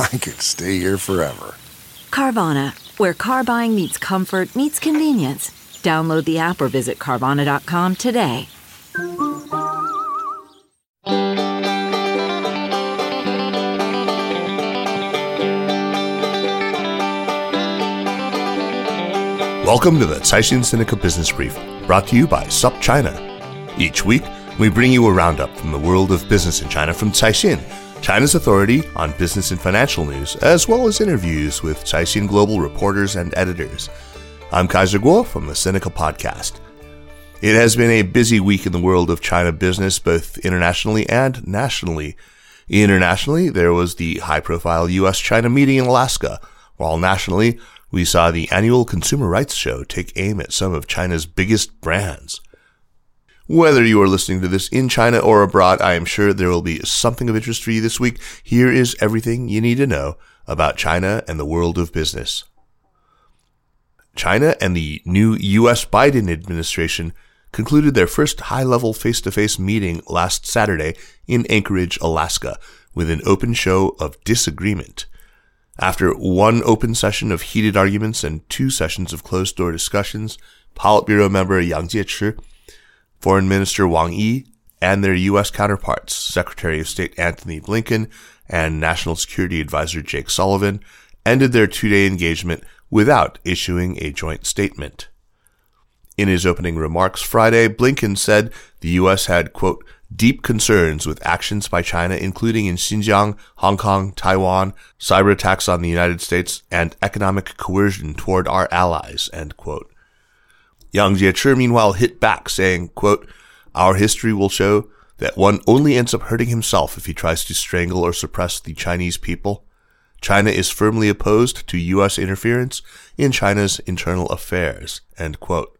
I could stay here forever. Carvana, where car buying meets comfort, meets convenience. Download the app or visit Carvana.com today. Welcome to the Caixin Sinica Business Brief, brought to you by SupChina. Each week, we bring you a roundup from the world of business in China from Caixin, China's authority on business and financial news, as well as interviews with Caixin Global reporters and editors. I'm Kaiser Kuo from the Sinica Podcast. It has been a busy week in the world of China business, both internationally and nationally. Internationally, there was the high profile US China meeting in Alaska, while nationally, we saw the annual Consumer Rights Show take aim at some of China's biggest brands. Whether you are listening to this in China or abroad, I am sure there will be something of interest for you this week. Here is everything you need to know about China and the world of business. China and the new U.S. Biden administration concluded their first high-level face-to-face meeting last Saturday in Anchorage, Alaska, with an open show of disagreement. After one open session of heated arguments and two sessions of closed door discussions, Politburo member Yang Jiechi, Foreign Minister Wang Yi, and their U.S. counterparts, Secretary of State Antony Blinken and National Security Advisor Jake Sullivan, ended their two-day engagement without issuing a joint statement. In his opening remarks Friday, Blinken said the U.S. had, quote, deep concerns with actions by China, including in Xinjiang, Hong Kong, Taiwan, cyber attacks on the United States, and economic coercion toward our allies, end quote. Yang Jiechi, meanwhile, hit back, saying, quote, Our history will show that one only ends up hurting himself if he tries to strangle or suppress the Chinese people. China is firmly opposed to U.S. interference in China's internal affairs, end quote.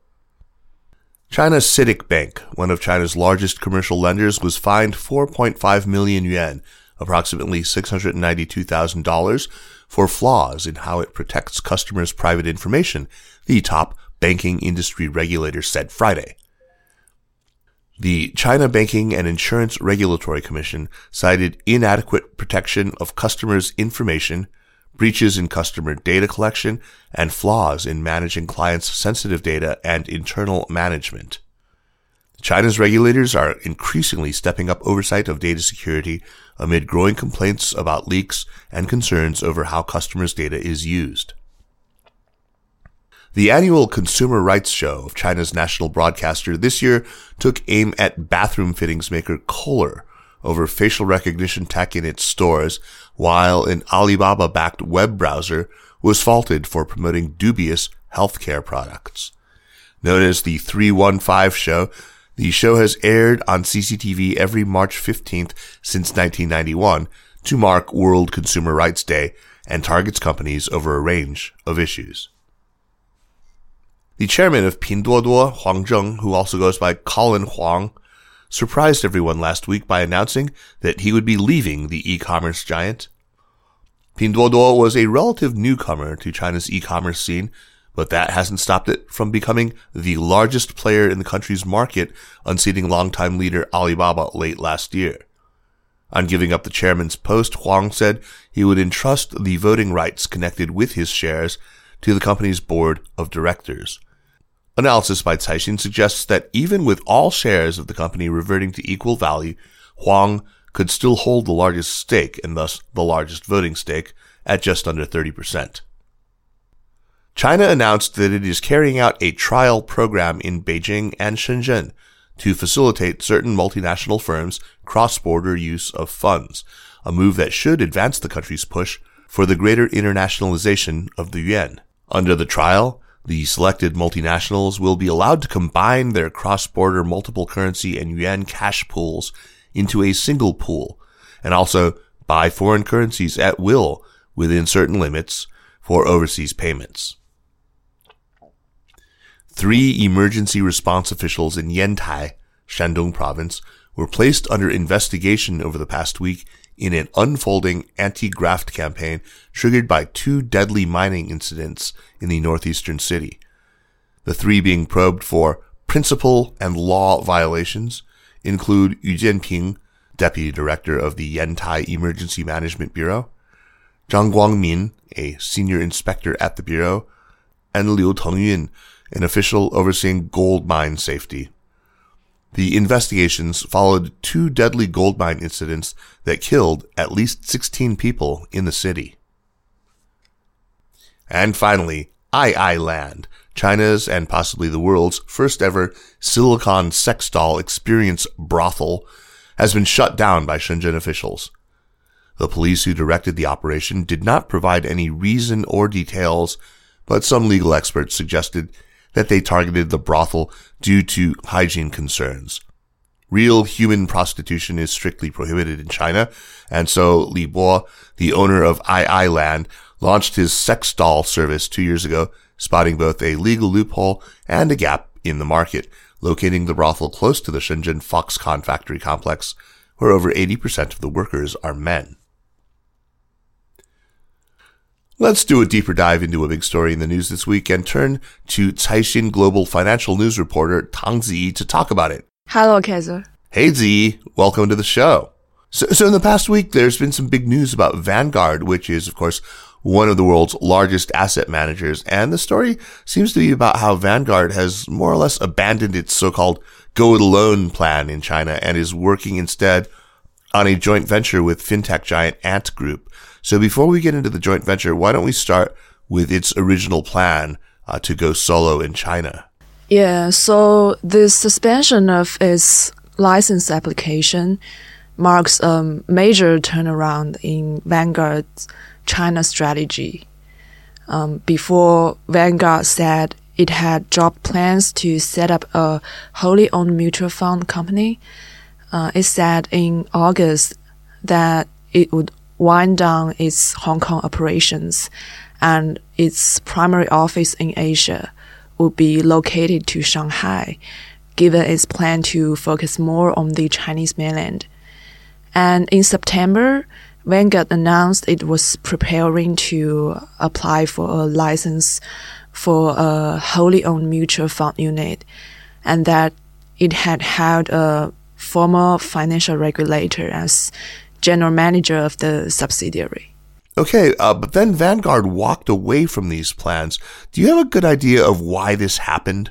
China's CITIC Bank, one of China's largest commercial lenders, was fined 4.5 million yuan, approximately $692,000, for flaws in how it protects customers' private information, the top banking industry regulator said Friday. The China Banking and Insurance Regulatory Commission cited inadequate protection of customers' information breaches in customer data collection, and flaws in managing clients' sensitive data and internal management. China's regulators are increasingly stepping up oversight of data security amid growing complaints about leaks and concerns over how customers' data is used. The annual Consumer Rights Show of China's national broadcaster this year took aim at bathroom fittings maker Kohler, over facial recognition tech in its stores, while an Alibaba-backed web browser was faulted for promoting dubious healthcare products. Known as the 315 show, the show has aired on CCTV every March 15th since 1991 to mark World Consumer Rights Day and targets companies over a range of issues. The chairman of Pinduoduo, Huang Zheng, who also goes by Colin Huang, surprised everyone last week by announcing that he would be leaving the e-commerce giant. Pinduoduo was a relative newcomer to China's e-commerce scene, but that hasn't stopped it from becoming the largest player in the country's market, unseating longtime leader Alibaba late last year. On giving up the chairman's post, Huang said he would entrust the voting rights connected with his shares to the company's board of directors. Analysis by Caixin suggests that even with all shares of the company reverting to equal value, Huang could still hold the largest stake and thus the largest voting stake at just under 30%. China announced that it is carrying out a trial program in Beijing and Shenzhen to facilitate certain multinational firms' cross-border use of funds, a move that should advance the country's push for the greater internationalization of the yuan. Under the trial, the selected multinationals will be allowed to combine their cross-border multiple currency and yuan cash pools into a single pool and also buy foreign currencies at will within certain limits for overseas payments. Three emergency response officials in Yantai, Shandong province, were placed under investigation over the past week in an unfolding anti-graft campaign triggered by two deadly mining incidents in the northeastern city. The three being probed for principle and law violations include Yu Jianping, deputy director of the Yantai Emergency Management Bureau, Zhang Guangmin, a senior inspector at the bureau, and Liu Tengyun, an official overseeing gold mine safety. The investigations followed two deadly gold mine incidents that killed at least 16 people in the city. And finally, II Land, China's and possibly the world's first ever silicon sex doll experience brothel, has been shut down by Shenzhen officials. The police who directed the operation did not provide any reason or details, but some legal experts suggested that they targeted the brothel due to hygiene concerns. Real human prostitution is strictly prohibited in China, and so Li Bo, the owner of II Land, launched his sex doll service two years ago, spotting both a legal loophole and a gap in the market, locating the brothel close to the Shenzhen Foxconn factory complex, where over 80% of the workers are men. Let's do a deeper dive into a big story in the news this week and turn to Caixin Global financial news reporter Tang Zi to talk about it. Hello, Kaiser. Hey Z, welcome to the show. So, so in the past week, there's been some big news about Vanguard, which is, of course, one of the world's largest asset managers. And the story seems to be about how Vanguard has more or less abandoned its so-called go it alone plan in China and is working instead on a joint venture with fintech giant Ant Group. So before we get into the joint venture, why don't we start with its original plan uh, to go solo in China? Yeah, so the suspension of its license application marks a major turnaround in Vanguard's China strategy. Um, before Vanguard said it had dropped plans to set up a wholly owned mutual fund company, uh, it said in August that it would wind down its Hong Kong operations and its primary office in Asia would be located to Shanghai, given its plan to focus more on the Chinese mainland. And in September, Vanguard announced it was preparing to apply for a license for a wholly owned mutual fund unit and that it had hired a former financial regulator as general manager of the subsidiary. Okay, uh, but then Vanguard walked away from these plans. Do you have a good idea of why this happened?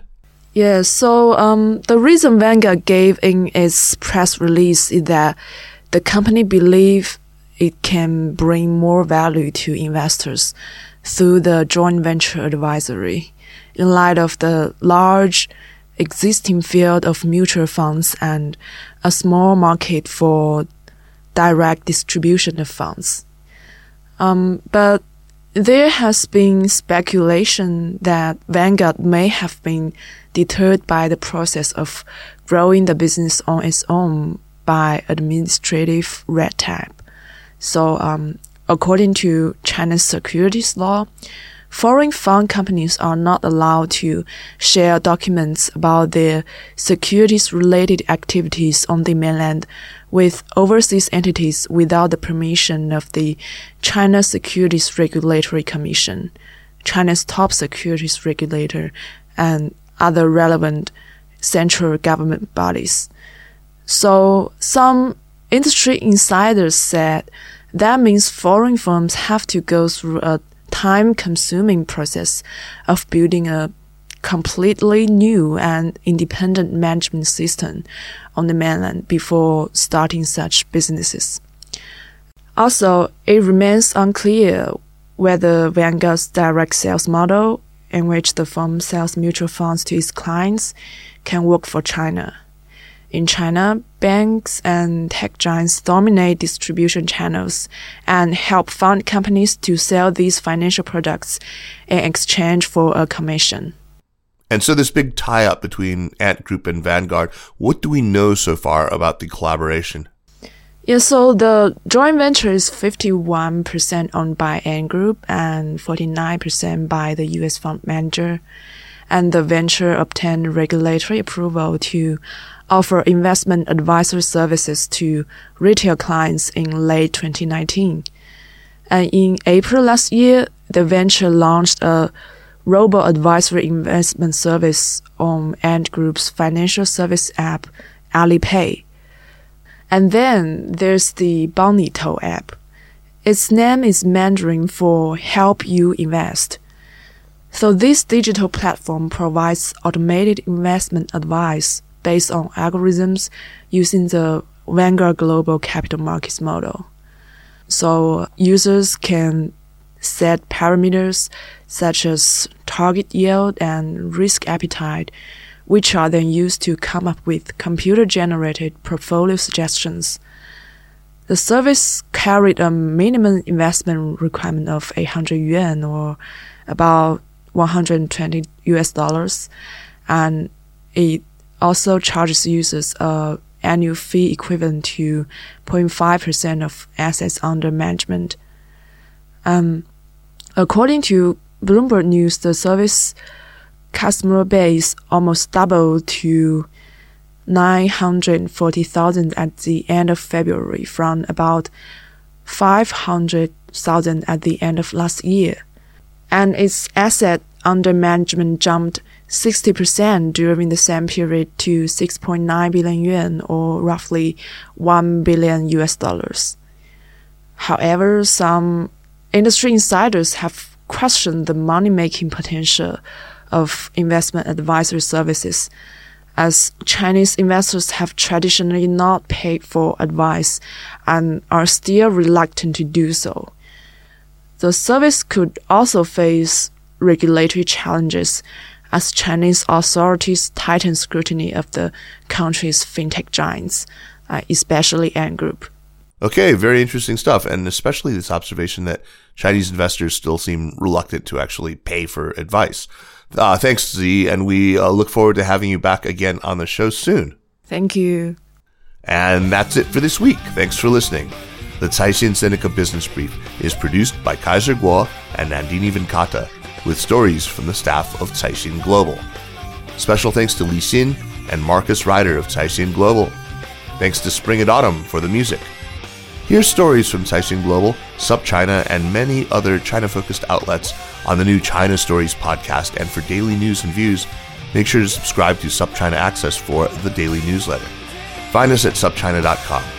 Yeah, so um, the reason Vanguard gave in its press release is that the company believe it can bring more value to investors through the joint venture advisory in light of the large existing field of mutual funds and a small market for direct distribution of funds. Um, but there has been speculation that Vanguard may have been deterred by the process of growing the business on its own by administrative red tape. So, um, according to China's securities law, foreign fund companies are not allowed to share documents about their securities related activities on the mainland with overseas entities without the permission of the China Securities Regulatory Commission, China's top securities regulator, and other relevant central government bodies. So some industry insiders said that means foreign firms have to go through a time consuming process of building a completely new and independent management system on the mainland before starting such businesses. Also, it remains unclear whether Vanguard's direct sales model in which the firm sells mutual funds to its clients, can work for China. In China, banks and tech giants dominate distribution channels and help fund companies to sell these financial products in exchange for a commission. And so this big tie up between Ant Group and Vanguard, what do we know so far about the collaboration? Yeah, so the joint venture is 51% owned by Ant Group and 49% by the US fund manager. And the venture obtained regulatory approval to offer investment advisory services to retail clients in late 2019. And in April last year, the venture launched a robo advisory investment service on Ant Group's financial service app, Alipay. And then there's the Bangnitou app. Its name is Mandarin for Help You Invest. So this digital platform provides automated investment advice based on algorithms using the Vanguard Global Capital Markets model. So users can set parameters such as target yield and risk appetite, which are then used to come up with computer generated portfolio suggestions. The service carried a minimum investment requirement of 800 yuan or about 120 US dollars, and it also charges users a annual fee equivalent to 0.5% of assets under management. Um, according to Bloomberg News, the service customer base almost doubled to 940,000 at the end of February from about 500,000 at the end of last year. And its asset under management jumped 60% during the same period to 6.9 billion yuan or roughly 1 billion US dollars. However, some industry insiders have questioned the money making potential of investment advisory services as Chinese investors have traditionally not paid for advice and are still reluctant to do so. The service could also face regulatory challenges as Chinese authorities tighten scrutiny of the country's fintech giants, uh, especially Ant Group. Okay, very interesting stuff, and especially this observation that Chinese investors still seem reluctant to actually pay for advice. Uh, thanks, Z, and we uh, look forward to having you back again on the show soon. Thank you. And that's it for this week. Thanks for listening. The Caixin Sinica Business Brief is produced by Kaiser Kuo and Nandini Venkata with stories from the staff of Caixin Global. Special thanks to Li Xin and Marcus Ryder of Caixin Global. Thanks to Spring and Autumn for the music. Hear stories from Caixin Global, SupChina, and many other China-focused outlets on the new China Stories podcast. And for daily news and views, make sure to subscribe to SupChina Access for the daily newsletter. Find us at supchina.com.